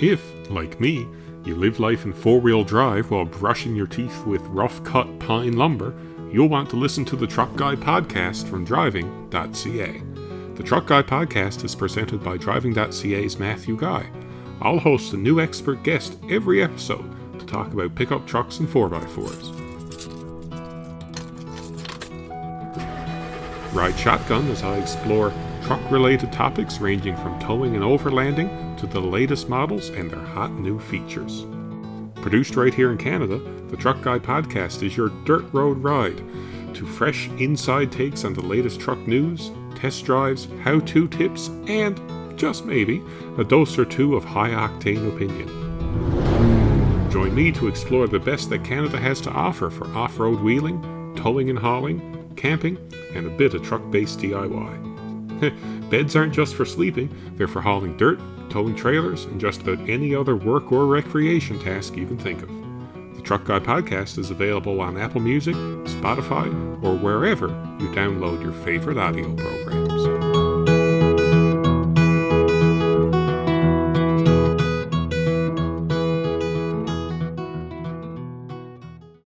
If, like me, you live life in four wheel drive while brushing your teeth with rough cut pine lumber, you'll want to listen to the Truck Guy podcast from driving.ca. The Truck Guy podcast is presented by driving.ca's Matthew Guy. I'll host a new expert guest every episode to talk about pickup trucks and 4x4s. Ride shotgun as I explore truck related topics ranging from towing and overlanding to the latest models and their hot new features. Produced right here in Canada, the Truck Guy podcast is your dirt road ride to fresh inside takes on the latest truck news, test drives, how to tips, and, just maybe, a dose or two of high octane opinion. Join me to explore the best that Canada has to offer for off road wheeling, towing and hauling, camping, and a bit of truck based DIY. Beds aren't just for sleeping, they're for hauling dirt, towing trailers, and just about any other work or recreation task you can think of. The Truck Guy podcast is available on Apple Music, Spotify, or wherever you download your favorite audio program.